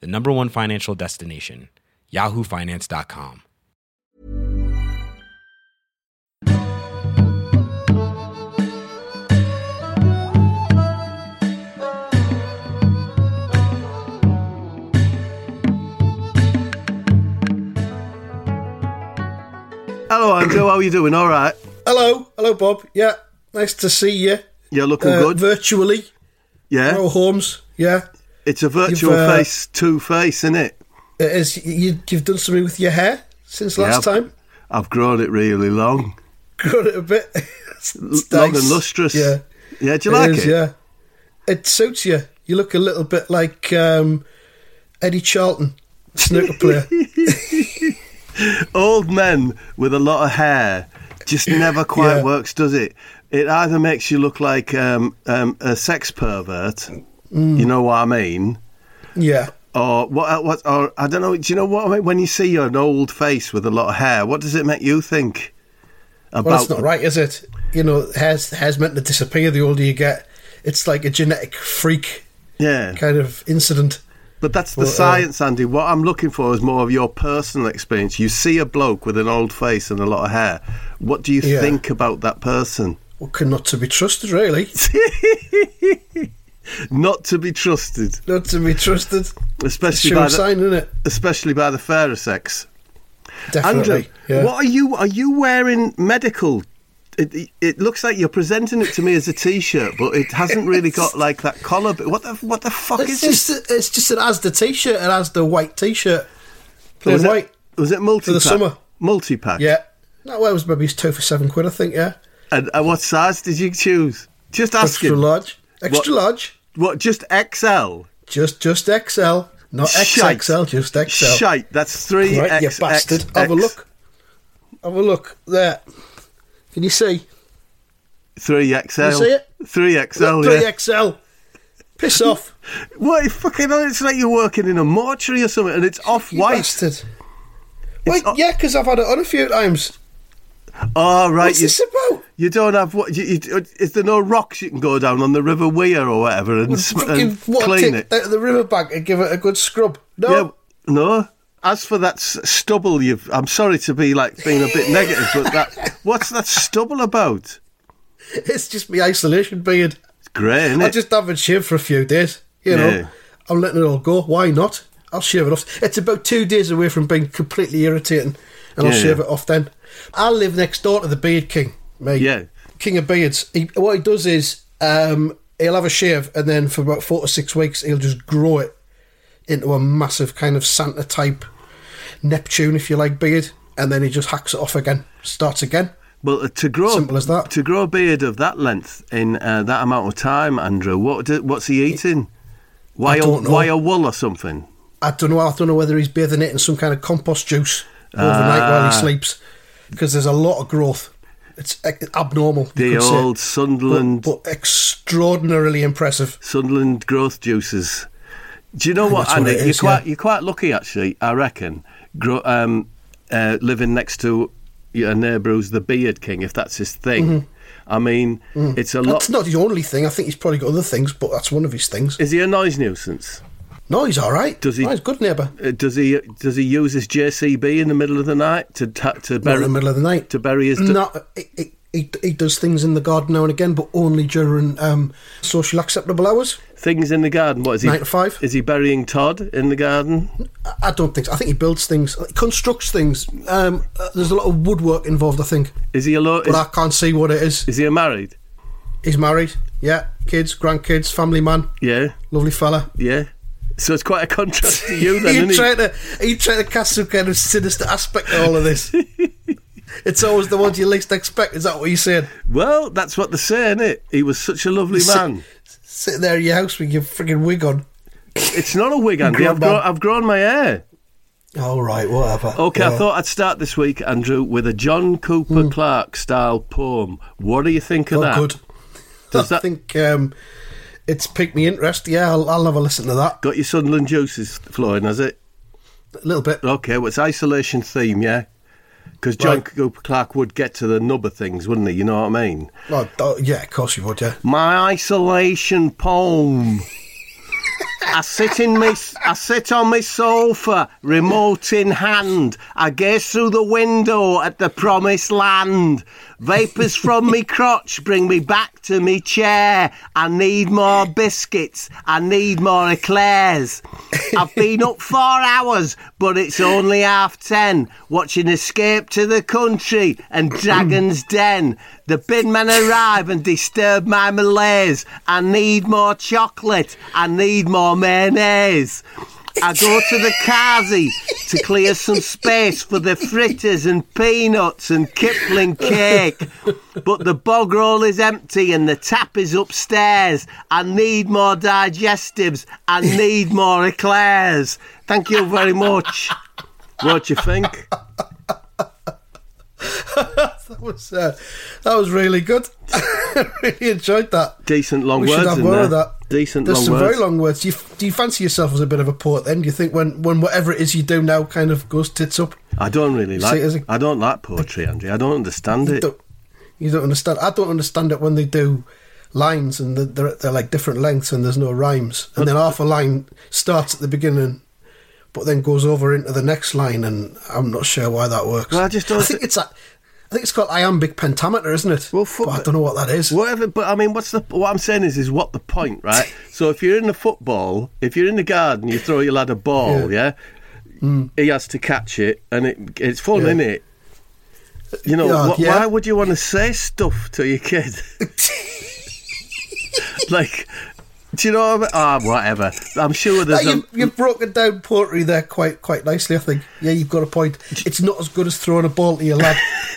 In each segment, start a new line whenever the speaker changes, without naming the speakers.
the number one financial destination, yahoofinance.com.
Hello, Andrew. How are you doing? All right.
Hello, hello, Bob. Yeah, nice to see you.
You're looking
Uh,
good.
Virtually,
yeah.
Earl Holmes. Yeah,
It's a virtual
uh,
face, two face, isn't it?
it is. You, you've done something with your hair since last
Yeah.
time.
I've grown it really long,
Grown it a bit. it's
long
nice.
and lustrous.
Yeah,
Yeah. Do you like
is,
it?
Yeah, it suits you. You look a little bit like um, Eddie Charlton, snooker player.
Old men with a lot of hair just never quite
Yeah.
works, does it? It either makes you look like um, um, a sex pervert.
Mm.
You know what I mean?
yeah,
Or what? What? Or I don't know. Do you know what I mean? When you see an old face with a lot of hair, what does it make you think? About
well, it's not right, is it? You know, hair's hair's meant to disappear the older you get. It's like a genetic freak
yeah,
kind of incident.
But that's the
Well, uh,
science, Andy. What I'm looking for is more of your personal experience. You see a bloke with an old face and a lot of hair. What do you
Yeah.
think about that person?
Well, not to be trusted, really.
Not to be trusted,
Not to be trusted.
especially by the,
sign, isn't it?
especially by the fairer sex.
Definitely.
Andrew,
yeah.
what are you? Are you wearing medical? It, it- it looks like you're presenting it to me as a t-shirt, but it hasn't really got like that collar. But what the what the fuck
It's
is
just,
this?
it's just it has the t-shirt, it has the white t-shirt, plain
Was it,
white.
was it multi for
the summer.
Multi pack.
Yeah. No, well, it was maybe two for seven quid, I think. Yeah.
And, and what size did you choose? Just asking.
Extra large. Extra
What?
large.
What? Just XL?
Just just XL, not
Shite.
XXL, just XL.
Shite. That's three
Right, you
X,
bastard.
X,
Have a
X.
look. Have a look there. Can you see?
Three XL.
You see it?
Three XL.
Three
yeah.
XL. Piss off,
What? Fucking hell, It's like you're working in a mortuary or something, and it's off
you
white.
bastard. Wait,
o-
yeah, because I've had it on a few times.
Oh right.
What's
You,
this about?
you don't have what? You, you, is there no rocks you can go down on the River Wear or whatever and, and
what?
clean it?
out of the riverbank and give it a good scrub. No,
Yeah. No. As for that stubble, you've. I'm sorry to be like being a bit negative, but that. What's that stubble about?
it's just my isolation beard.
It's grey, isn't
I just haven't shaved for a few days. You know,
Yeah.
I'm letting it all go. Why not? I'll shave it off. It's about two days away from being completely irritating, and I'll shave it off then. I live next door to the Beard King, mate.
Yeah.
King of Beards. He, what he does is um, he'll have a shave, and then for about four to six weeks, he'll just grow it into a massive kind of Santa type Neptune, if you like, beard, and then he just hacks it off again, starts again.
Well, uh, to grow
Simple as that.
To grow a beard of that length in uh, that amount of time, Andrew, what do, what's he eating? Why a, why a wool or something?
I don't know. I don't know whether he's bathing it in some kind of compost juice overnight while
Ah.
he sleeps, because there's a lot of growth. It's uh, abnormal.
The
could say.
old Sunderland
but, but extraordinarily impressive.
Sunderland growth juices. Do you know what,
what
Andy?
it
you're
is,
quite
yeah.
you're quite lucky actually. I reckon. Grow, um, uh, living next to your neighbour who's the Beard King, if that's his thing. I mean, it's a lot.
Mm-hmm. Mm. That's not the only thing. I think he's probably got other things, but that's one of his things.
Is he a noise nuisance?
No, he's all right.
Does he-
No, he's good neighbour.
Uh, does he does he use his JCB in the middle of the night to ta- to
Not
bury
in the middle of the night.
to bury his?
No, he, he, he, he does things in the garden now and again, but only during um, social acceptable hours.
things in the garden. What is he?
Nine to five.
Is he burying Todd in the garden?
I- don't think so. I think he builds things, he constructs things. Um, uh, there's a lot of woodwork involved, I think,
Is he alone?
but
Is,
I can't see what it is.
is he a married?
He's married, yeah, kids, grandkids, family man,
Yeah,
lovely fella.
yeah. So it's quite a contrast to you then,
you trying to you trying to cast some kind of sinister aspect to all of this. it's always the ones you least expect. Is that what you're saying?
Well, that's what they're saying, it. He was such a lovely
Sit-
man.
Sitting there in your house with your frigging wig on.
It's not a wig, Andrew. I've, grown. I've grown my hair.
All right, whatever.
Okay, I thought I'd start this week, Andrew, with a John Cooper Clarke style poem. What do you think of
Oh,
that?
good.
Does
I
that
think um, it's piqued me interest. Yeah, I'll, I'll have a listen to that.
got your Sunderland juices flowing, has it?
A little bit.
Okay, well, it's isolation theme, yeah? Because John
Right.
Cooper Clarke would get to the nub of things, wouldn't he? You know what I mean?
Oh, oh, yeah, of course he would, yeah.
My isolation poem. I sit in my, I sit on my sofa, remote in hand. I gaze through the window at the promised land. Vapors from me crotch bring me back to me chair. I need more biscuits. I need more eclairs. I've been up four hours, but it's only half ten. Watching Escape to the Country and Dragon's Den. The bin men arrive and disturb my malaise. I need more chocolate. I need more mayonnaise. I go to the Kazi to clear some space for the fritters and peanuts and Kipling cake. But the bog roll is empty and the tap is upstairs. I need more digestives. I need more eclairs. Thank you very much. What do you think?
That was uh, that was really good. I really enjoyed that.
Decent long
we
words
should have
in
more
there.
of that.
Decent
There's some
words.
very long words. Do you, do you fancy yourself as a bit of a poet then? Do you think when, when whatever it is you do now kind of goes tits up?
I don't really like.
A-
I don't like poetry, Andrew. I don't understand it.
Don't, you don't understand. I don't understand it when they do lines and they're, they're, like different lengths and there's no rhymes. And then half a line starts at the beginning but then goes over into the next line and I'm not sure why that works.
Well, I just don't
I think
thi-
it's I think it's called iambic pentameter, isn't it?
Well,
But I don't know what that is.
Whatever, but I mean, what's the what I'm saying is, is what the point, right? so if you're in the football, if you're in the garden, you throw your lad a ball, yeah, mm. he has to catch it, and it it's fun,
Yeah.
isn't it? You know,
Yeah,
wh-
yeah.
why would you want to say stuff to your kid? like, do you know what I mean? Ah, whatever. I'm sure
Uh,
there's a,
you, you've broken down poetry there quite quite nicely, I think. Yeah, you've got a point. It's not as good as throwing a ball to your lad.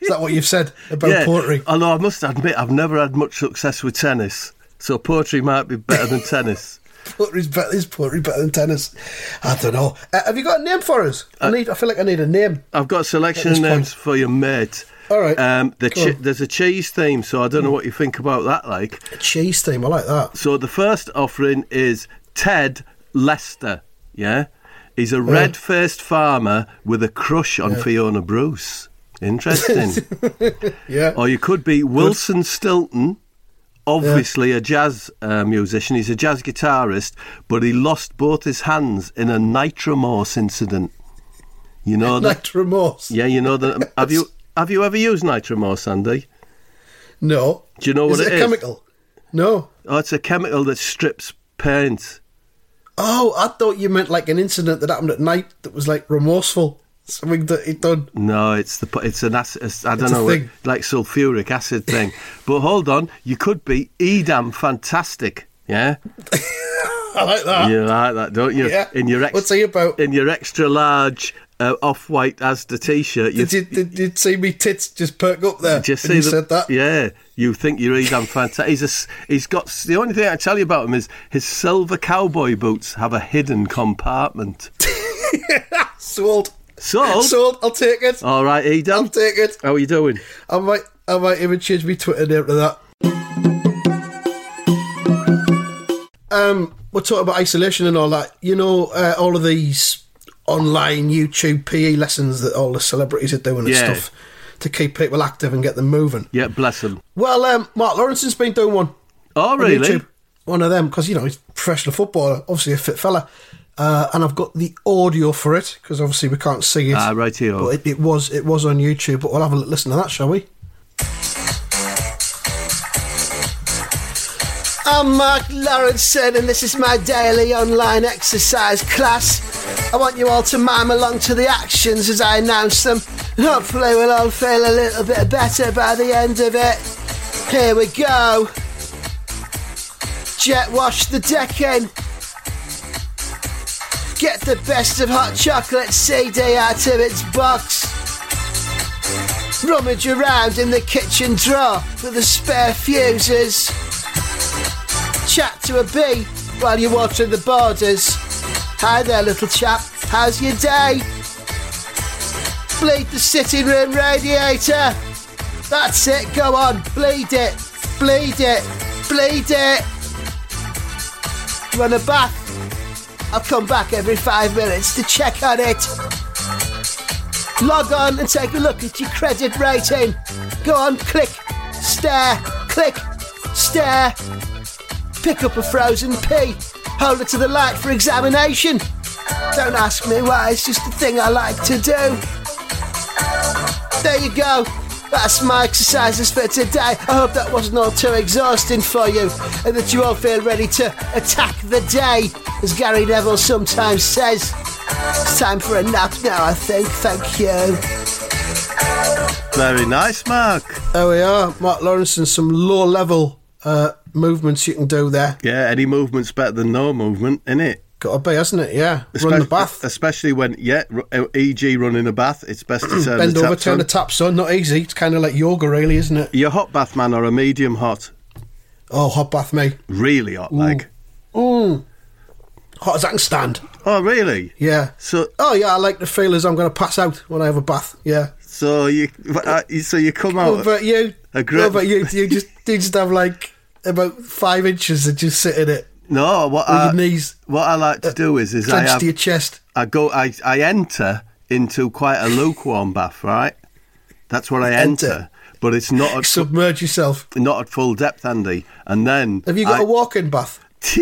Is that what you've said about
yeah.
poetry?
Although I must admit, I've never had much success with tennis, so poetry might be better than tennis.
Poetry's better, is poetry better than tennis? I don't know. Uh, have you got a name for us? I need. I feel like I need a name.
I've got a selection of names for your mate.
All right.
Um, the che- there's a cheese theme, so I don't know what you think about that. Like,
A cheese theme. I like that.
so the first offering is Ted Lester. Yeah, he's a red-faced farmer with a crush on Fiona Bruce. Interesting.
Yeah.
or you could be Wilson Stilton. Obviously, a jazz uh, musician. He's a jazz guitarist, but he lost both his hands in a Nitromors incident. You know that?
Night remorse.
Yeah, you know that. Have you have you ever used Nitromors, Andy?
No.
Do you know what
is
it
it a chemical? No.
Oh, it's a chemical that strips paint.
Oh, I thought you meant like an incident that happened at night that was like remorseful. Something that he'd done.
No, it's the it's an acid. I don't
It's a
know, what-
thing.
like sulfuric acid thing. but hold on, you could be Edam fantastic. Yeah,
I like that.
you like that, don't you?
Yeah.
In your ex-
What's he about?
in your extra large uh, off white Asda t-shirt, you
Did you, did you see me tits just perk up there?
Just
when
see
you
the-
said that?
Yeah, you think you're Edam fantastic. He's a, he's got the only thing I tell you about him is his silver cowboy boots have a hidden compartment.
Sold.
Sold.
Sold. I'll take it.
All right, Edam.
I'll take it.
How are you doing?
I might, I might even change my Twitter name to that. Um, we're talking about isolation and all that. You know, uh, all of these online YouTube PE lessons that all the celebrities are doing and
Yeah.
stuff to keep people active and get them moving.
Yeah, bless them.
Well, um, Mark Lawrenson's been doing one.
Oh,
on
really?
YouTube. One of them because you know he's a professional footballer, obviously a fit fella, uh, and I've got the audio for it because obviously we can't see it.
Ah, right here.
But it, it was it was on YouTube. But we'll have a listen to that, shall we? I'm Mark Lawrenson, and this is my daily online exercise class. I want you all to mime along to the actions as I announce them, hopefully we'll all feel a little bit better by the end of it. Here we go. Jet wash the decking. Get the best of hot chocolate CD out of its box. Rummage around in the kitchen drawer for the spare fuses. Chat to a bee while you're watering the borders. Hi there, little chap. How's your day? Bleed the sitting room radiator. That's it. Go on. Bleed it. Bleed it. Bleed it. Run a bath. I'll come back every five minutes to check on it. Log on and take a look at your credit rating. Go on, click, stare, click, stare. Pick up a frozen pea. Hold it to the light for examination. Don't ask me why, it's just a thing I like to do. There you go. That's my exercises for today. I hope that wasn't all too exhausting for you and that you all feel ready to attack the day, as Gary Neville sometimes says. It's time for a nap now, I think. Thank you.
Very nice, Mark.
There we are. Mark Lawrenson and some low level uh, movements you can do there.
Yeah, any movement's better than no movement, innit?
Got to be, hasn't it? Yeah. Run the bath.
Especially when, yeah, e.g. running a bath, it's best to turn
Bend
the
over, turn
on.
the taps on. Not easy. It's kind of like yoga, really, isn't it?
You're hot bath man or a medium hot?
Oh, hot bath, me.
Really hot, like. Oh.
Hot as I can stand.
Oh, really?
Yeah.
So,
Oh, yeah, I like to feel as I'm going to pass out when I have a bath. Yeah.
so you, uh, so you come
What
out.
about you?
A great-
What about you? Do you just, do you just have like about five inches and just sit in it
No, what I,
your knees
what I like to do is, is I have,
to your chest?
I go, I, I enter into quite a lukewarm bath, right? That's where I
Enter.
enter, but it's not at,
Submerge yourself.
not at full depth, Andy. And then
Have you got
I-
a walk-in bath?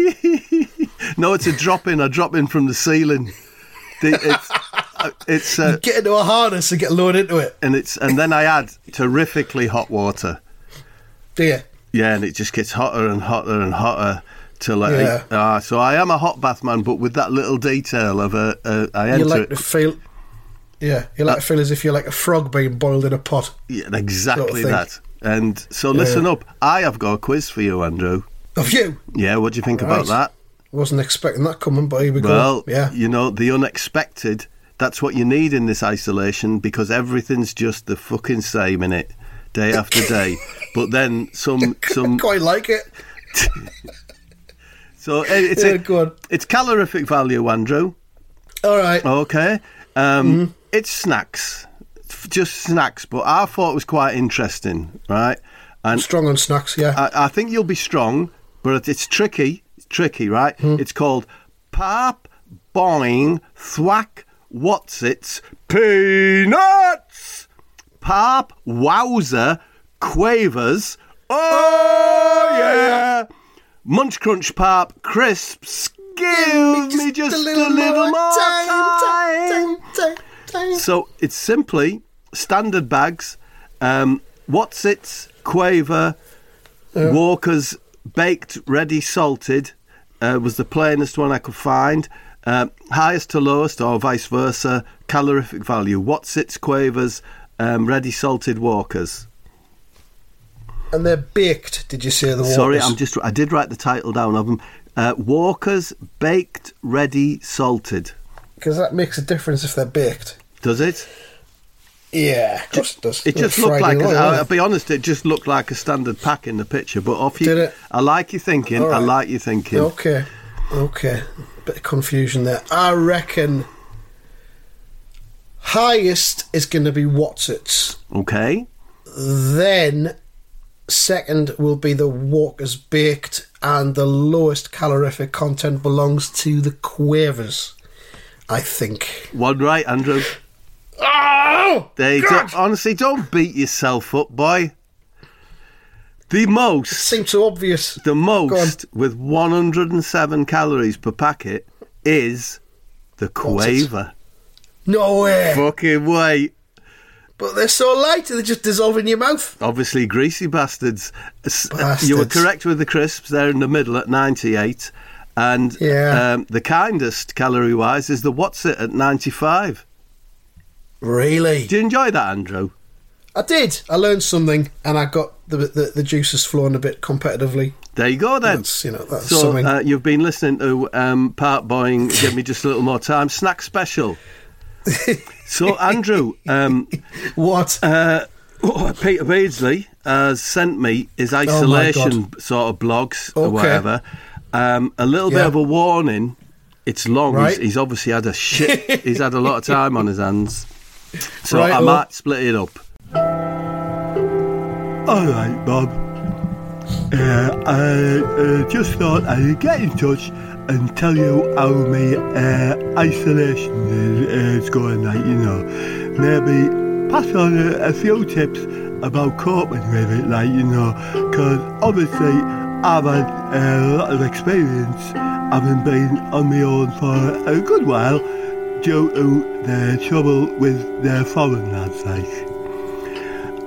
no, it's a drop in. I drop in from the ceiling. The, it's uh, it's uh,
Get into a harness and get lowered into it.
and it's and then I add terrifically hot water.
Do you?
Yeah, and it just gets hotter and hotter and hotter till I.
Yeah.
Ah, so I am a hot bath man, but with that little detail of a, a I
You like
it.
to feel. Yeah, you like to feel as if you're like a frog being boiled in a pot.
Yeah, exactly
thing.
that. And so listen up. I have got a quiz for you, Andrew.
Of you.
Yeah, what do you think about
Right.
that?
Wasn't expecting that coming, but here we
Well,
go. Yeah.
you know, the unexpected, that's what you need in this isolation because everything's just the fucking same in it, day after day. But then some some
Quite like it.
so it's
Yeah,
a, it's calorific value, Andrew.
All right.
Okay. Um,
Mm-hmm.
It's snacks, just snacks. But I thought it was quite interesting, right? And
Strong on snacks, yeah.
I, I think you'll be strong, but it's tricky. It's tricky, right?
Hmm.
It's called Pop Boing Thwack What's its Peanuts. Pop Wowzer Quavers. Oh, yeah. Munch Crunch Pop Crisps. Give me just, a little, more time.
time, time, time.
So it's simply standard bags. Um, Wotsits quaver? Walker's baked, ready, salted uh, was the plainest one I could find. Um highest to lowest, or vice versa, calorific value. Wotsits quavers? Um, ready, salted Walkers.
And they're baked, did you say, the
Sorry. I'm just. I did write the title down of them. Uh, Walker's baked, ready, salted.
Because that makes a difference if they're baked.
Does it?
Yeah, of course it does.
It just looked like,
Friday
a,
night,
I'll, I'll be honest, it just looked like a standard pack in the picture. But off you,
Did it?
I like your thinking.
All
I like your thinking.
Okay, okay. Bit of confusion there. I reckon highest is going to be Wotsits.
Okay.
Then second will be the Walker's Baked, and the lowest calorific content belongs to the Quavers. I think.
One right, Andrew.
Oh!
There you
God!
go. Honestly, don't beat yourself up, boy. The most,
Seems so obvious.
the most with 107 calories per packet is the Quaver.
No way.
Fucking way.
But they're so light, they just dissolve in your mouth.
Obviously, greasy bastards. S- uh, You were correct with the crisps. They're in the middle at 98. And
Yeah.
um, the kindest calorie wise is the Wotsit at 95.
Really?
Do you enjoy that, Andrew?
I did. I learned something, and I got the the, the juices flowing a bit competitively.
There you go then.
That's you know that's
so
something.
uh, you've been listening to um, Part Boying. Give me just a little more time. Snack special. so Andrew, um,
what?
uh, Peter Beardsley has sent me his isolation sort of blogs or whatever,
Um, a little bit of a warning. It's long.
Right.
He's, he's obviously had a shit. he's had a lot of time on his hands. So
Right,
I
well-
might split it up. All right, Bob. Uh, I uh, just thought I'd get in touch and tell you how my uh, isolation is, is going. Like you know, maybe pass on a, a few tips about coping with it. Like you know, because obviously I've had a lot of experience having been on my own for a good while due to the trouble with the foreign lads. Like.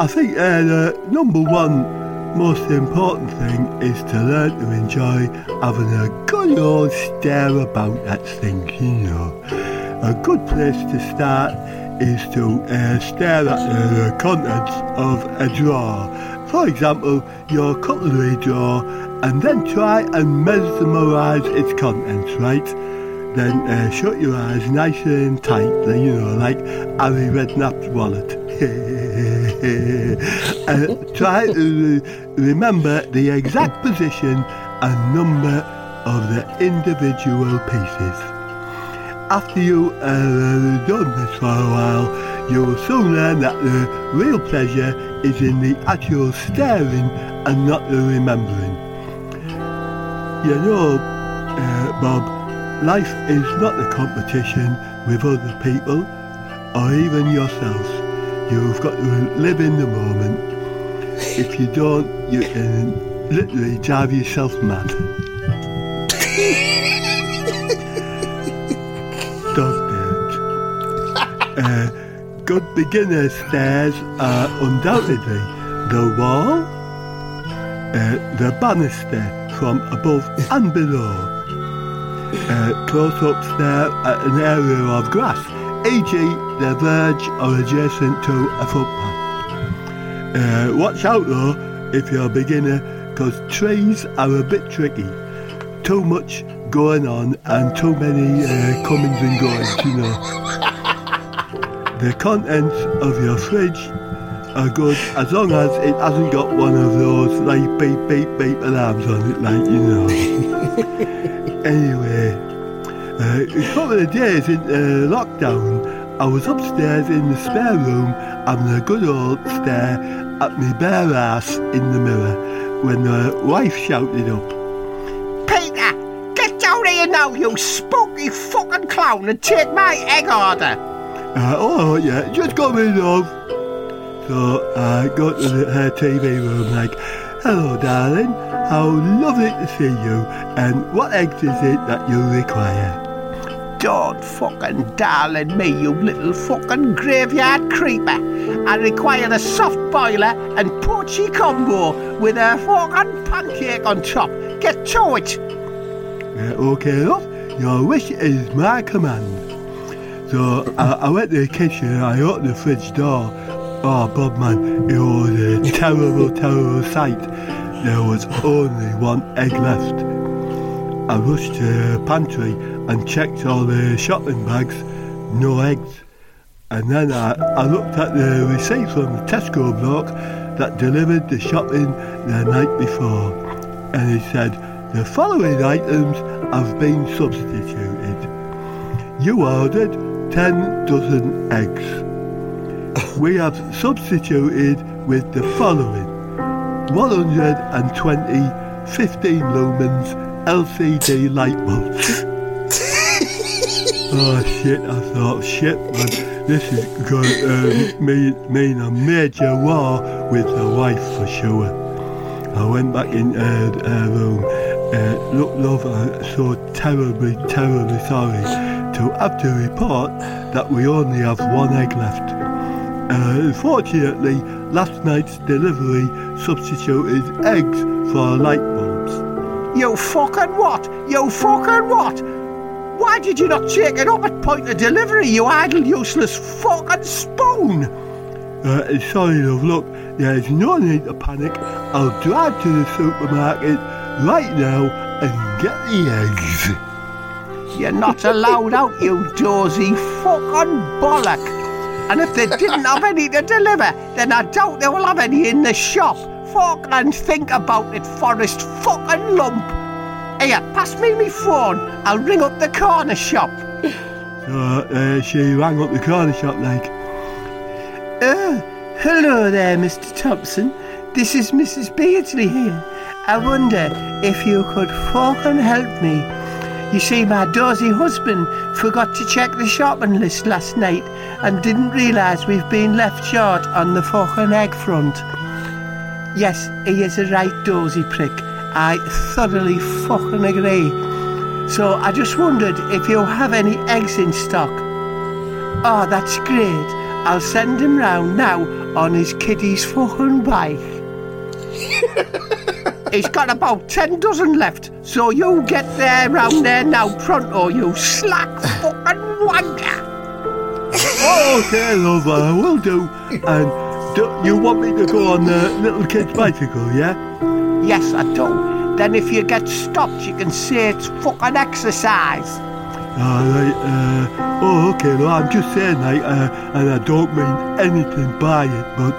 I think uh, the number one most important thing is to learn to enjoy having a good old stare about at things, you know. A good place to start is to uh, stare at the contents of a drawer. For example, your cutlery drawer, and then try and mesmerise its contents, right? Then uh, shut your eyes nice and tightly, you know, like Harry Redknapp's wallet. uh, try to re- remember the exact position and number of the individual pieces. After you uh, done this for a while, you will soon learn that the real pleasure is in the actual staring and not the remembering. You know, uh, Bob, life is not a competition with other people or even yourself. You've got to live in the moment. If you don't, you can literally drive yourself mad. Does it? Uh, good beginner stairs are undoubtedly the wall, uh, the banister from above and below, uh, close-up stare at an area of grass, e.g. the verge or adjacent to a footpath. Uh, watch out though if you're a beginner, because trees are a bit tricky. Too much going on and too many uh, comings and goings, you know. The contents of your fridge are good as long as it hasn't got one of those like beep beep beep alarms on it, like you know. anyway, uh, a couple of days into lockdown, I was upstairs in the spare room having a good old stare at my bare ass in the mirror when the wife shouted up.
Peter, get down here now, you spooky fucking clown, and take my egg order.
Uh, oh yeah, just coming love. So I go to the, her TV room like, hello darling, how lovely to see you, and what eggs is it that you require?
Don't fucking darling me, you little fucking graveyard creeper. I require a soft boiler and poachy combo with a fucking pancake on top. Get to it.
Uh, okay love, your wish is my command. So I, I went to the kitchen and I opened the fridge door. Oh Bob man, it was a terrible, terrible sight. There was only one egg left. I rushed to the pantry and checked all the shopping bags, no eggs. And then I, I looked at the receipt from the Tesco block that delivered the shopping the night before. And it said, the following items have been substituted. You ordered 10 dozen eggs. We have substituted with the following 120 15 lumens LCD light bulbs. Oh shit, I thought, shit man, this is going to um, mean, mean a major war with the wife for sure. I went back in her, her room. Uh, look, love, I'm so terribly, terribly sorry to have to report that we only have one egg left. Uh, unfortunately, last night's delivery substituted eggs for light bulbs.
You fucking what? You fucking what? Why did you not take it up at point of delivery, you idle, useless fucking spoon?
Uh, sorry, love, look, there's no need to panic. I'll drive to the supermarket right now and get the eggs.
You're not allowed out, you dozy fucking bollock. And if they didn't have any to deliver, then I doubt they will have any in the shop. Fuck and think about it, Forrest fucking lump.
Here, pass me me phone. I'll ring up the corner shop.
So, uh, she rang up the corner shop like,
Uh, hello there, Mr. Thompson. This is Mrs. Beardsley here. I wonder if you could fucking help me. You see, my dozy husband forgot to check the shopping list last night and didn't realise we've been left short on the fucking egg front. Yes, he is a right dozy prick. I thoroughly fucking agree. So I just wondered if you have any eggs in stock. Oh, that's great. I'll send him round now on his kiddie's fucking bike. He's got about ten dozen left, so you get there round there now pronto, you slack fucking wanker.
oh, okay, love, I will do. And do you want me to go on the little kid's bicycle, yeah?
Yes, I do. Then if you get stopped, you can say it's fucking exercise.
Alright, uh, oh, okay, no, I'm just saying, like, uh, and I don't mean anything by it, but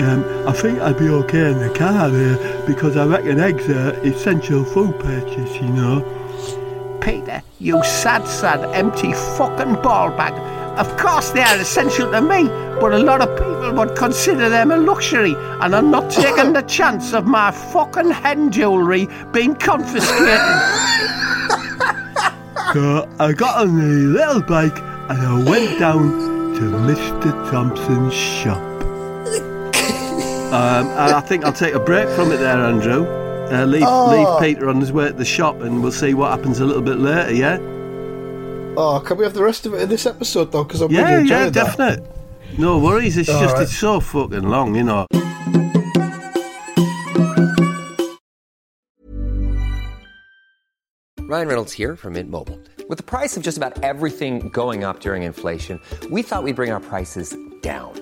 um, I think I'd be okay in the car uh, because I reckon eggs are essential food purchase, you know.
Peter, you sad, sad, empty fucking ball bag. Of course they are essential to me, but a lot of people would consider them a luxury, and I'm not taking the chance of my fucking hen jewellery being confiscated.
So I got on the little bike and I went down to Mr. Thompson's shop. um, and I think I'll take a break from it there, Andrew. Uh, leave, leave Peter on his way to the shop and we'll see what happens a little bit later, yeah?
Oh, can we have the rest of it in this episode though? Because I'm
Yeah,
really enjoying
yeah,
that.
definite. No worries, it's
All
just
right.
it's so fucking long, you know.
Ryan Reynolds here from Mint Mobile. With the price of just about everything going up during inflation, we thought we'd bring our prices down.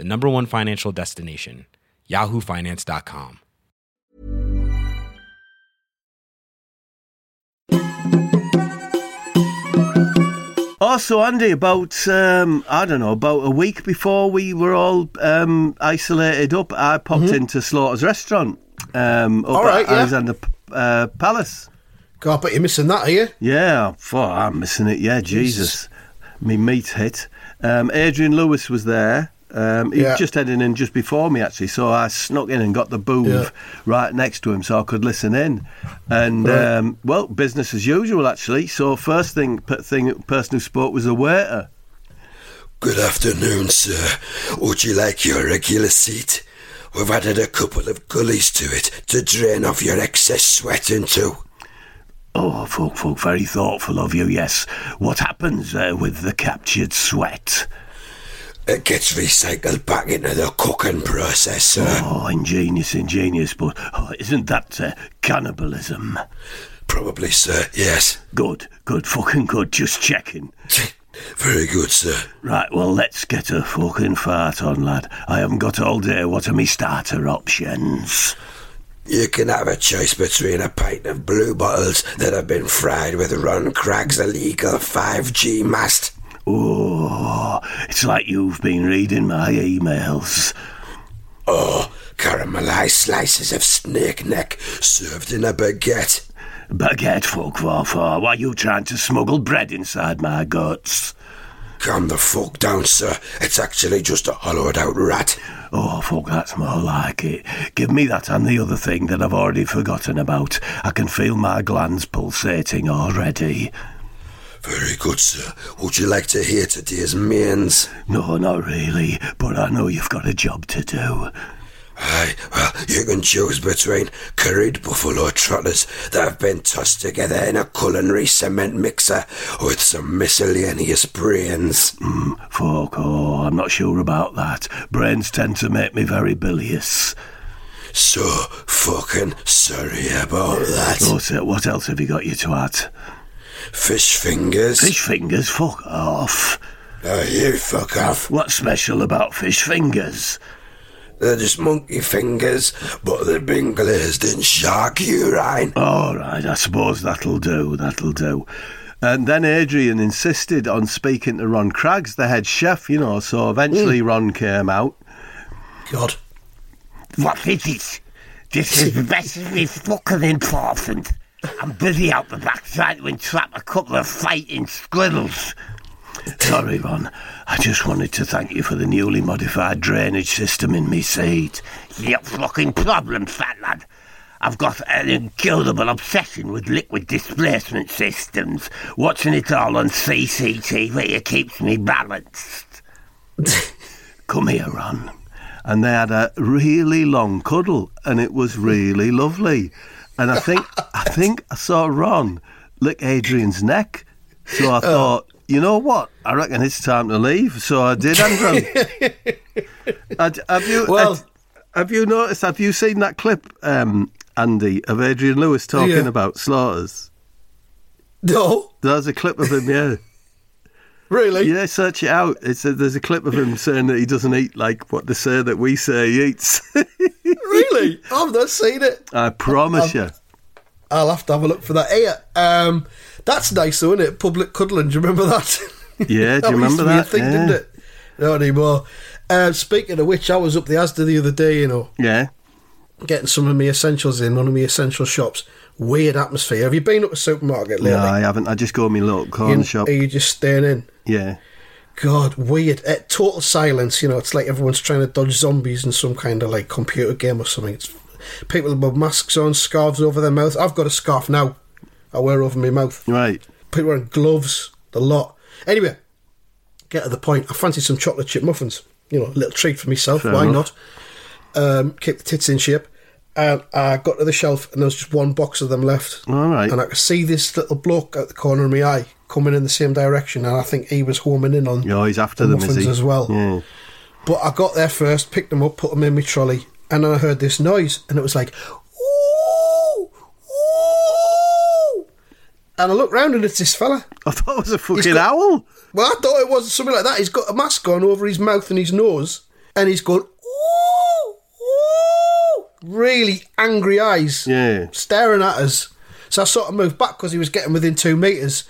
the number one financial destination, yahoofinance.com.
Also, Andy, about um, I don't know, about a week before we were all um, isolated up, I popped into Slaughter's restaurant um, up
All right,
at
yeah.
Alexandra uh, Palace.
God, but you're missing that, are you?
Yeah, fuck, I'm missing it. Yeah, Jesus, me meat hit. Um, Adrian Lewis was there. Um, he
Yeah.
was just heading in just before me, actually. So I snuck in and got the booth
Yeah.
right next to him, so I could listen in. And
Right.
um, well, business as usual, actually. So first thing, p- thing, person who spoke was a waiter.
Good afternoon, sir. Would you like your regular seat? We've added a couple of gullies to it to drain off your excess sweat into.
Oh, folk, folk, very thoughtful of you. Yes. What happens uh, with the captured sweat?
It gets recycled back into the cooking process, sir.
Oh, ingenious, ingenious. But oh, isn't that uh, cannibalism?
Probably, sir. Yes.
Good, good, fucking good. Just checking.
Very good, sir.
Right, well, let's get a fucking fart on, lad. I haven't got all day. What are me starter options?
You can have a choice between a pint of blue bottles that have been fried with Ron Craig's illegal 5G mast.
Oh, it's like you've been reading my emails.
Oh, caramelized slices of snake neck served in a baguette.
Baguette, fuck, for, for. Why you trying to smuggle bread inside my guts?
Calm the fuck down, sir. It's actually just a hollowed out rat.
Oh, fuck, that's more like it. Give me that and the other thing that I've already forgotten about. I can feel my glands pulsating already.
Very good, sir. Would you like to hear today's mains?
No, not really, but I know you've got a job to do.
Aye, well, you can choose between curried buffalo trotters that have been tossed together in a culinary cement mixer with some miscellaneous brains.
Hmm, Fuck, oh, I'm not sure about that. Brains tend to make me very bilious.
So fucking sorry about that.
Oh, uh, sir, what else have you got, you twat?
Fish fingers?
Fish fingers? Fuck off.
Oh, you fuck off.
What's special about fish fingers?
They're just monkey fingers, but they've been glazed in shark urine.
All right, I suppose that'll do, that'll do. And then Adrian insisted on speaking to Ron Craggs, the head chef, you know, so eventually hmm. Ron came out.
God.
What is it? This is massively fucking important. I'm busy out the back trying to entrap a couple of fighting squirrels.
Sorry, Ron. I just wanted to thank you for the newly modified drainage system in me seat.
Your fucking problem, fat lad. I've got an incurable obsession with liquid displacement systems. Watching it all on CCTV, it keeps me balanced.
Come here, Ron. And they had a really long cuddle, and it was really lovely. And I think I think I saw Ron lick Adrian's neck. So I thought, you know what? I reckon it's time to leave. So I did, Andrew. Had- have you
Well-
had- have you noticed? Have you seen that clip, um, Andy, of Adrian Lewis talking
Yeah.
about slaughters?
No,
There's a clip of him, yeah.
really?
Yeah, search it out. It's a, there's a clip of him saying that he doesn't eat like what they say that we say he eats.
Really? I've not seen it.
I promise you.
I'll have to have a look for that. Hey, um, that's nice though, isn't it? Public cuddling. Do you remember that?
Yeah, do
that
you
used
remember
to be a
that?
thing,
Yeah.
didn't it? Not anymore. Uh, speaking of which, I was up the Asda the other day, you know,
Yeah.
getting some of my essentials in one of my essential shops. Weird atmosphere. Have you been up a supermarket lately?
No, I haven't. I just go to my local corner
You-
shop.
Are you just staying in?
Yeah.
God, weird. Uh, total silence. You know, it's like everyone's trying to dodge zombies in some kind of like computer game or something. It's people with masks on, scarves over their mouth. I've got a scarf now. I wear over my mouth.
Right.
People wearing gloves, the lot. Anyway, get to the point. I fancy some chocolate chip muffins. You know, a little treat for myself.
Fair
Why
enough.
not? Um, keep the tits in shape. And I got to the shelf, and there was just one box of them left.
All right.
And I could see this little bloke at the corner of my eye coming in the same direction, and I think he was homing in on
Yeah, he's after
the
them,
muffins
he?
as well.
Yeah.
But I got there first, picked them up, put them in my trolley, and then I heard this noise, and it was like, ooh, ooh. And I looked round, and it's this fella.
I thought it was a fucking
got-
owl.
Well, I thought it was something like that. He's got a mask on over his mouth and his nose, and he's going, ooh, ooh. Really angry eyes,
Yeah.
staring at us. So I sort of moved back because he was getting within two metres,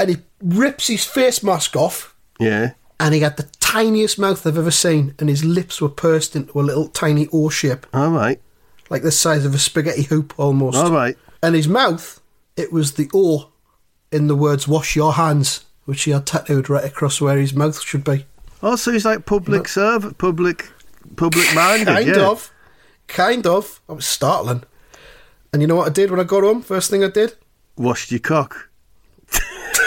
and he rips his face mask off,
Yeah.
and he had the tiniest mouth I've ever seen, and his lips were pursed into a little tiny O shape,
All right.
like the size of a spaghetti hoop almost.
All right.
And his mouth, it was the O in the words "wash your hands," which he had tattooed right across where his mouth should be.
Oh, so he's like public serve, public, public minded.
Kind
yeah.
of, kind of. I was startling. And you know what I did when I got home? First thing I did,
Washed your cock.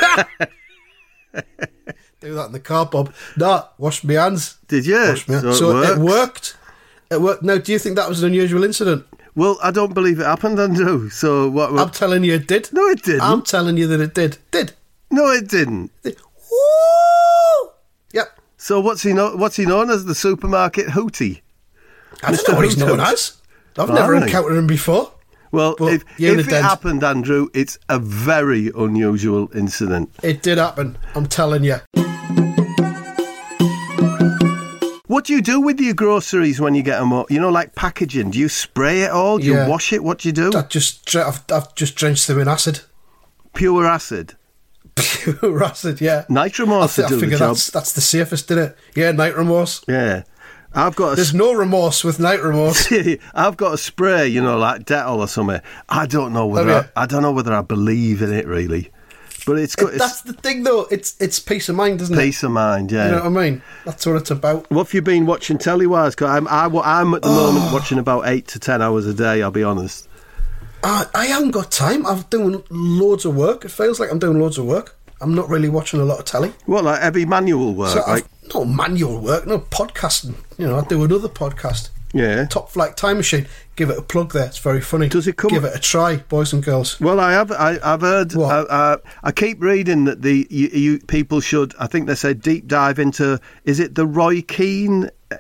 do that in the car, Bob. No, wash my hands.
Did you?
Wash my hands.
So
So,
it
it worked. It worked. Now, do you think that was an unusual incident?
Well, I don't believe it happened, Andrew. So what?
I'm telling you, it did.
no, it didn't.
I'm telling you that it did. Did.
no, it didn't.
Woo! Yep.
So what's he know? What's he known as? The supermarket hootie.
I don't know what he's known as. I've never encountered him before.
Well,
But
if, if it happened, Andrew, it's a very unusual incident.
It did happen. I'm telling you.
What do you do with your groceries when you get them up? You know, like packaging. Do you spray it all? Do
Yeah.
you wash it? What do you do?
I just, I've, I've just drenched them in acid.
Pure acid.
Pure acid, yeah. I,
Nitromors
thi-
to
I figure that's that's the safest, isn't it? Yeah, night.
Yeah. I've got a
There's no remorse with night remorse.
I've got a spray, you know, like Dettol or something. I don't know whether
Have you?
I, I don't know whether I believe in it really, but it's good.
That's
It's
the thing, though. It's it's peace of mind, isn't it?
peace of mind. Yeah.
You know what I mean? That's what it's about.
what have you been watching telly wise? Cause I'm I, am at the moment watching about eight to ten hours a day. I'll be honest.
I, I haven't got time. I'm doing loads of work. It feels like I'm doing loads of work. I'm not really watching a lot of telly.
Well, like heavy manual work.
So
like,
no manual work, no podcasting. You know, I do another podcast.
yeah.
Top Flight Time Machine. Give it a plug there. It's very funny.
Does it come-
Give it a try, boys and girls.
Well, I have. I, I've heard.
What?
Uh, uh, I keep reading that the you, you people should. I think they say deep dive into. Is it the Roy Keane uh,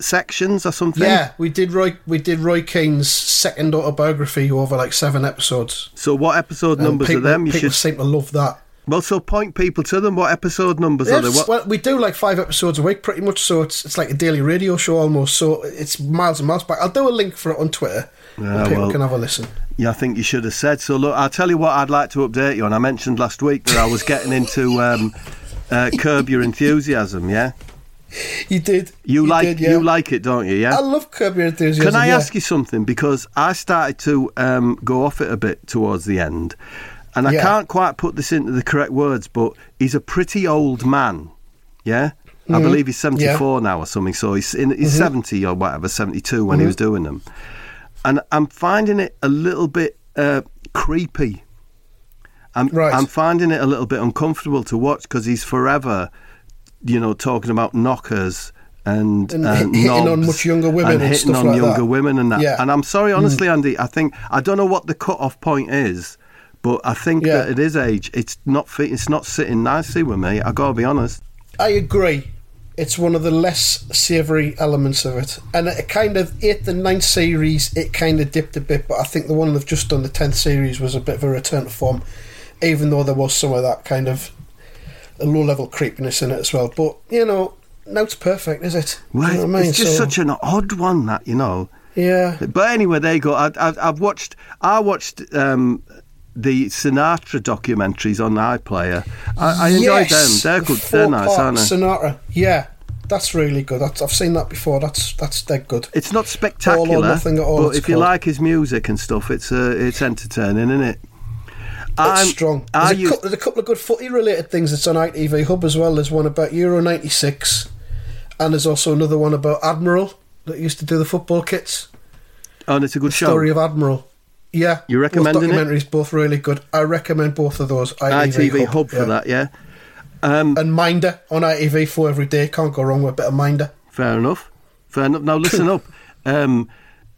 sections or something?
Yeah, we did Roy. We did Roy Keane's second autobiography over like seven episodes.
So what episode numbers
people,
are them? You
people
should.
seem to love that.
Well, so point people to them. What episode numbers are they? What?
well, we do like five episodes a week, pretty much. So it's it's like a daily radio show almost. So it's miles and miles back. I'll do a link for it on Twitter.
Yeah,
and people
well-
can have a listen.
Yeah, I think you should have said. So look, I'll tell you what I'd like to update you on. I mentioned last week that I was getting into um, uh, Curb Your Enthusiasm. Yeah,
You did.
you, like
did, yeah.
you like it, don't you? Yeah.
I love Curb Your Enthusiasm.
Can I
yeah.
ask you something? Because I started to um, go off it a bit towards the end, and I
Yeah.
can't quite put this into the correct words, but he's a pretty old man. Yeah, I believe he's seventy-four now or something. So he's in he's seventy or whatever, seventy-two when he was doing them, and I'm finding it a little bit uh, creepy. I'm,
Right.
I'm finding it a little bit uncomfortable to watch because he's forever, you know, talking about knockers and,
And
uh,
hit- hitting on much younger women and
hitting
stuff
on
like
younger
that.
women and that.
Yeah. Mm.
And I'm sorry, honestly, Andy. I think I don't know what the cut-off point is, but I think
Yeah.
that at his age, it's not fit, it's not sitting nicely with me. I gotta be honest.
I agree. It's one of the less savoury elements of it, and it kind of eighth and ninth series it kind of dipped a bit, but I think the one they've just done, the tenth series, was a bit of a return to form, even though there was some of that kind of low level creepiness in it as well. But you know, now it's perfect, is it? Do you know I mean?
it's just
So,
such an odd one that you know.
yeah.
But anyway, there you go. I, I've watched. I watched um, the Sinatra documentaries on iPlayer. I, I enjoyed
Yes,
them. They're
the
good. They're nice, aren't they?
Sinatra, yeah, that's really good. That's, I've seen that before. That's that's dead good.
It's not spectacular,
nothing at all,
but if you like his music and stuff, it's uh, it's entertaining, isn't it?
It's strong. There's, a
used-
couple, there's a couple of good footy related things that's on ITV Hub as well. There's one about Euro 96, and there's also another one about Admiral that used to do the football kits.
oh, and it's a good show.
Story of Admiral. Yeah.
You recommending it?
both documentaries, both really good. I recommend both of those. ITV,
ITV Hub for
yeah.
that, yeah.
And Minder on ITV for every day. Can't go wrong with a bit of Minder.
Fair enough. Fair enough. Now listen up. Um,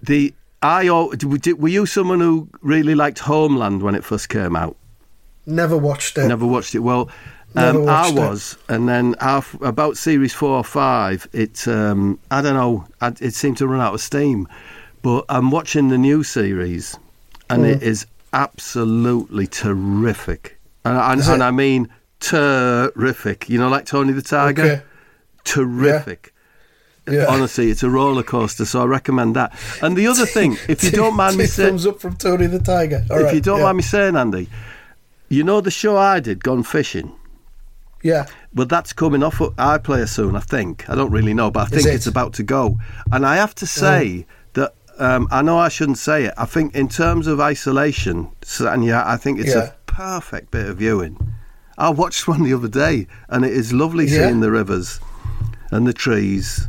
the I al- did- did- were you someone who really liked Homeland when it first came out?
Never watched it.
Never watched it. Well, um, I
watched it.
was, and then half, about series four or five, it um, I don't know, it seemed to run out of steam. But I'm watching the new series, and
Mm.
it is absolutely terrific, and, and, and? I mean terrific. You know, like Tony the Tiger,
Okay.
terrific.
Yeah.
Honestly, it's a roller coaster, so I recommend that. And the other thing, if you don't mind me saying,
thumbs up from Tony the Tiger. All
if
right,
you don't
yeah.
mind me saying, Andy, you know the show I did, Gone Fishing.
Yeah.
Well, that's coming off iPlayer soon, I think. I don't really know, but I think
it?
it's about to go. And I have to say that um, I know I shouldn't say it. I think in terms of isolation, so- and yeah, I think it's
Yeah.
a perfect bit of viewing. I watched one the other day, and it is lovely
Yeah.
seeing the rivers and the trees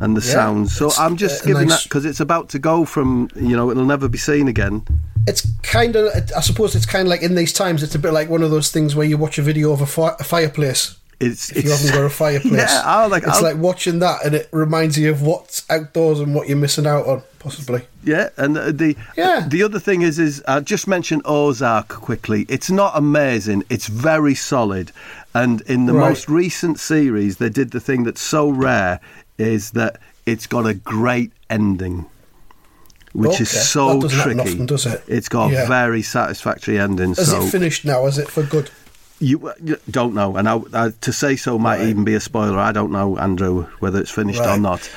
and the
Yeah,
sounds. So I'm just
uh,
giving
nice-
that because it's about to go from you know it'll never be seen again.
it's kind of i suppose it's kind of like in these times it's a bit like one of those things where you watch a video of a, fi- a fireplace
It's
if you
it's
haven't got a fireplace
yeah. I like
it's
I'll-
like watching that and it reminds you of what's outdoors and what you're missing out on possibly
Yeah, and the the,
Yeah.
the other thing is is I just mentioned Ozark quickly. It's not amazing. It's very solid, and in the
Right.
most recent series, they did the thing that's so rare is that it's got a great ending. Which is so tricky.
often, does it?
It's got
Yeah.
a very satisfactory ending.
is
so
it finished now is it for good
you, you don't know, and I, I, to say so might
Right.
even be a spoiler. I don't know, Andrew, whether it's finished or not.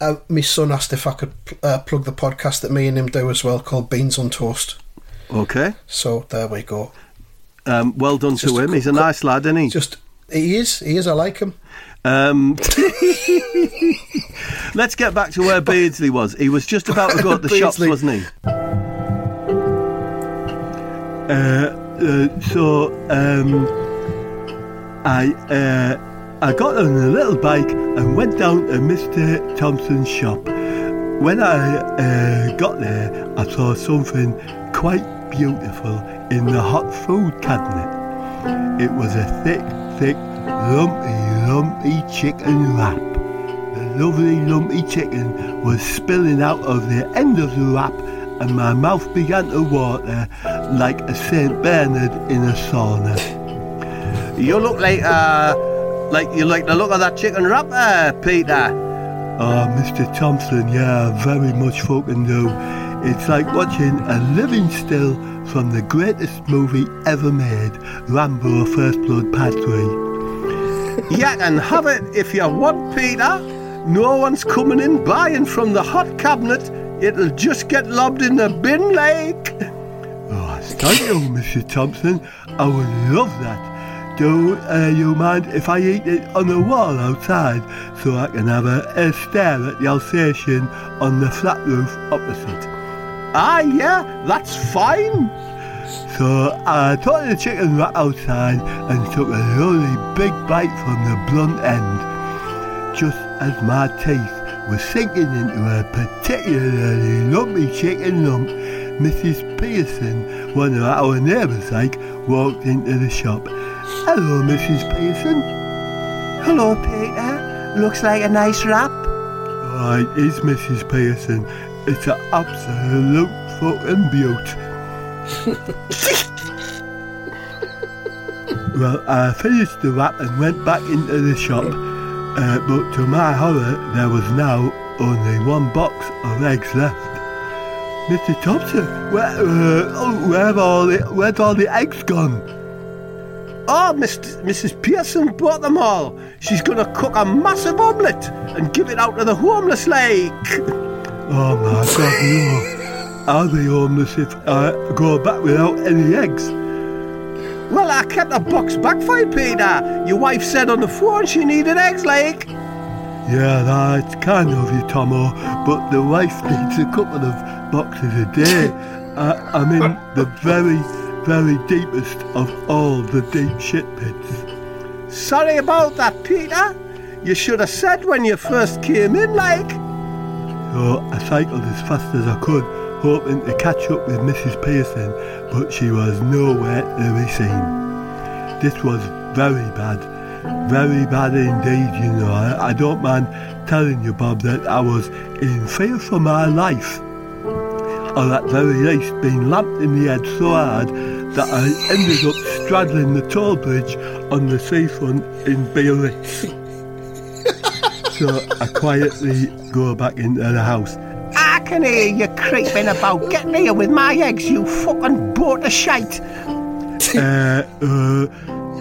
uh, my son asked if I could uh, plug the podcast that me and him do as well called Beans on Toast
Okay,
so there we go
um, well done
Just
to him.
quick-
He's a nice lad, isn't he?
just he is he is I like him
Um, let's get back to where Beardsley was. He was just about to go to the shops, wasn't he? Uh, uh, so um, I uh, I got on a little bike and went down to Mr. Thompson's shop. When I uh, got there, I saw something
quite beautiful in the hot food cabinet. It was a thick, thick, lumpy, lumpy chicken wrap. The lovely lumpy chicken was spilling out of the end of the wrap and my mouth began to water like a St. Bernard in a sauna. You look like, uh, like you like the look of that chicken wrap, uh, Peter. Oh, Mr. Thompson, yeah, very much fucking do. It's like watching a living still from the greatest movie ever made, Rambo First Blood Part 3. you can have it if you want, Peter. No one's coming in buying from the hot cabinet. It'll just get lobbed in the bin lake. Oh, thank you, Mr. Thompson. I would love that. Do uh, you mind if I eat it on the wall outside so I can have a, a stare at the Alsatian on the flat roof opposite? Ah, yeah, that's fine. So I took the chicken right outside and took a really big bite from the blunt end. Just as my teeth were sinking into a particularly lumpy chicken lump, Mrs. Pearson, one of our neighbours like, walked into the shop. Hello, Mrs. Pearson.
Hello, Peter. Looks like a nice wrap.
Right, it's Mrs. Pearson. It's an absolute fucking beaut. well, I finished the wrap and went back into the shop, uh, but to my horror, there was now only one box of eggs left. Mr. Thompson, where, uh, oh, where have all the, where's all the eggs gone? Oh, Mr. Mrs. Pearson bought them all. She's going to cook a massive omelette and give it out to the homeless like. Oh my God, no. I'll be homeless if I go back without any eggs. Well, I kept a box back for you, Peter. Your wife said on the phone she needed eggs, like. Yeah, that's kind of you, Tomo, but the wife needs a couple of boxes a day. I, I'm in the very, very deepest of all the deep shit pits. Sorry about that, Peter. You should have said when you first came in, like. So I cycled as fast as I could, hoping to catch up with Mrs. Pearson, but she was nowhere to be seen. This was very bad, very bad indeed, you know. I, I don't mind telling you, Bob, that I was in fear for my life. Or at very least being lamped in the head so hard that I ended up straddling the toll bridge on the seafront in Biarritz. so I quietly go back into the house. I can hear you creeping about. Get near with my eggs, you fucking boat of shite. uh, uh,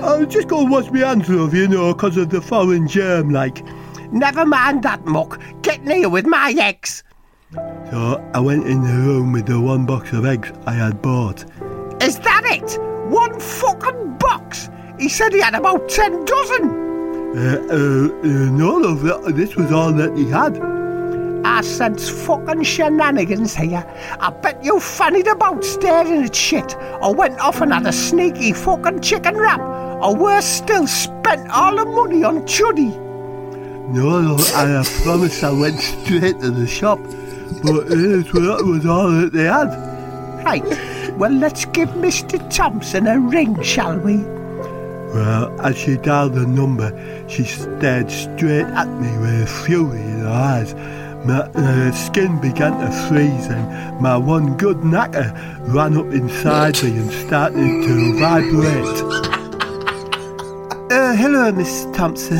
I'll just go wash my hands, love, you know, because of the foreign germ, like. Never mind that muck. Get near with my eggs. So I went in the room with the one box of eggs I had bought. Is that it? One fucking box? He said he had about ten dozen. Uh, uh, uh, no, love, this was all that he had. I sense fucking shenanigans here. I bet you fannied about staring at shit, or went off and had a sneaky fucking chicken wrap, or worse still, spent all the money on chuddy. No, no, I promise I went straight to the shop, but it was all that they had. Right, well, let's give Mr. Thompson a ring, shall we? Well, as she dialed the number, she stared straight at me with fury in her eyes. My uh, skin began to freeze and my one good knacker ran up inside me and started to vibrate. Uh, hello, Miss Thompson.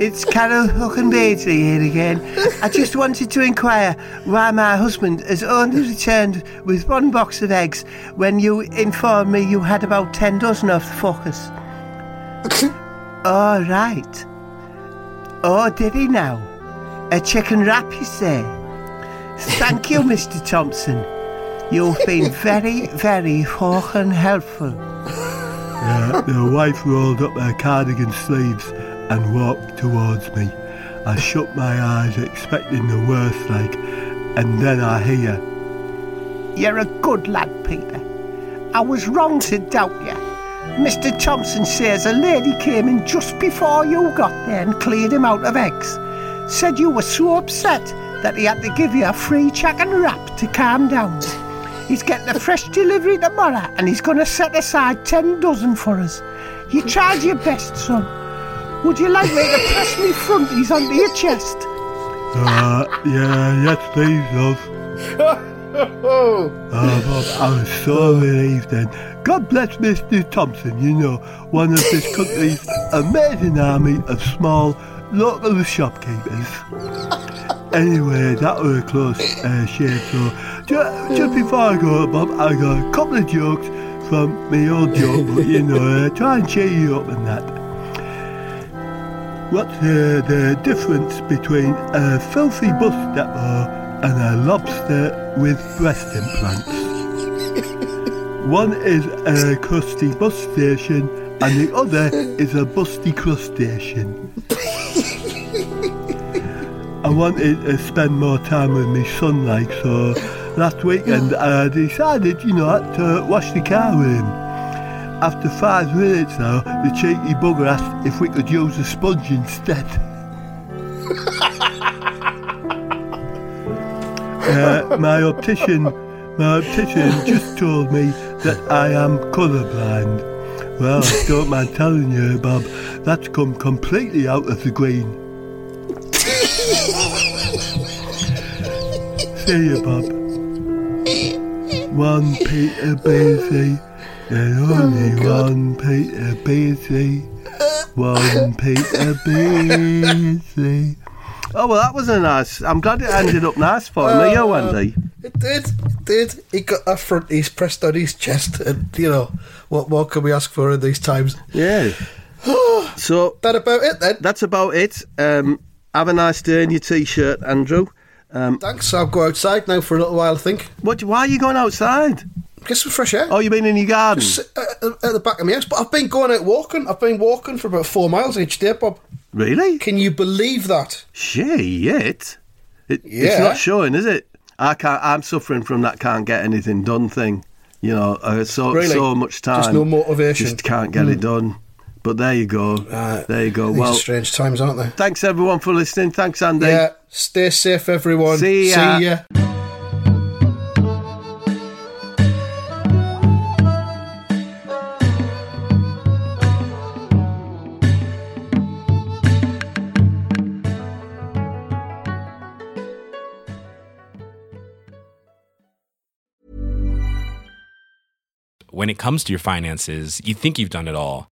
It's Carol Hooken Beardsley here again. I just wanted to inquire why my husband has only returned with one box of eggs when you informed me you had about ten dozen of the fuckers. All right. Oh, did he now? A chicken wrap, you say? Thank you, Mr. Thompson. You've been very, very fucking helpful. Uh, yeah, the wife rolled up her cardigan sleeves and walked towards me. I shut my eyes, expecting the worst, like, and then I hear. You're a good lad, Peter. I was wrong to doubt you. Mr. Thompson says a lady came in just before you got there and cleared him out of eggs. Said you were so upset that he had to give you a free chicken wrap to calm down.
He's getting a fresh delivery tomorrow and he's going to set aside 10 dozen for us. You tried your best, son. Would you like me to press me fronties onto your chest?
Uh, yeah, yes, please, love. Oh, Bob, I was so relieved then. God bless Mr. Thompson, you know, one of this country's amazing army of small local shopkeepers. Anyway, that was a close uh, shave, so just, just before I go, Bob, I got a couple of jokes from my old joke, but you know, uh, try and cheer you up and that. What's uh, the difference between a filthy bus depot and a lobster with breast implants? One is a crusty bus station and the other is a busty crustacean. I wanted to spend more time with my son, like, so last weekend I decided, you know, to wash the car with him. After five minutes though, the cheeky bugger asked if we could use a sponge instead. uh, my optician, my optician just told me that I am colourblind. Well, I don't mind telling you, Bob, that's come completely out of the green. You, Bob. One Peter Beardsley, and only one Peter Beardsley. One Peter Beardsley. Oh well, that was a nice. I'm glad it ended up nice for him. Are you, Andy?
It did, it did. He got a front, he's pressed on his chest, and you know, what more can we ask for in these times?
Yeah. so
That about it then.
that's about it. Um, have a nice day in your t-shirt, Andrew. Um,
Thanks. I'll go outside now for a little while. I think.
what? Why are you going outside?
Get some fresh air.
Oh, you been in your garden?
Sit at, at the back of my house, but I've been going out walking. I've been walking for about four miles each day, Bob.
Really?
Can you believe that?
Shit. It, It's
Yeah.
not showing, is it? I can't. I'm suffering from that can't get anything done thing. You know, uh, so
Really?
so much time.
Just no motivation. Hmm.
Just can't get it done. But there you go.
Uh,
there you go.
These
Well,
are strange times, aren't they?
thanks everyone for listening. Thanks, Andy.
Yeah. Stay safe, everyone.
See ya.
See ya.
when it comes to your finances, you think you've done it all.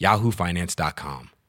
yahoofinance.com.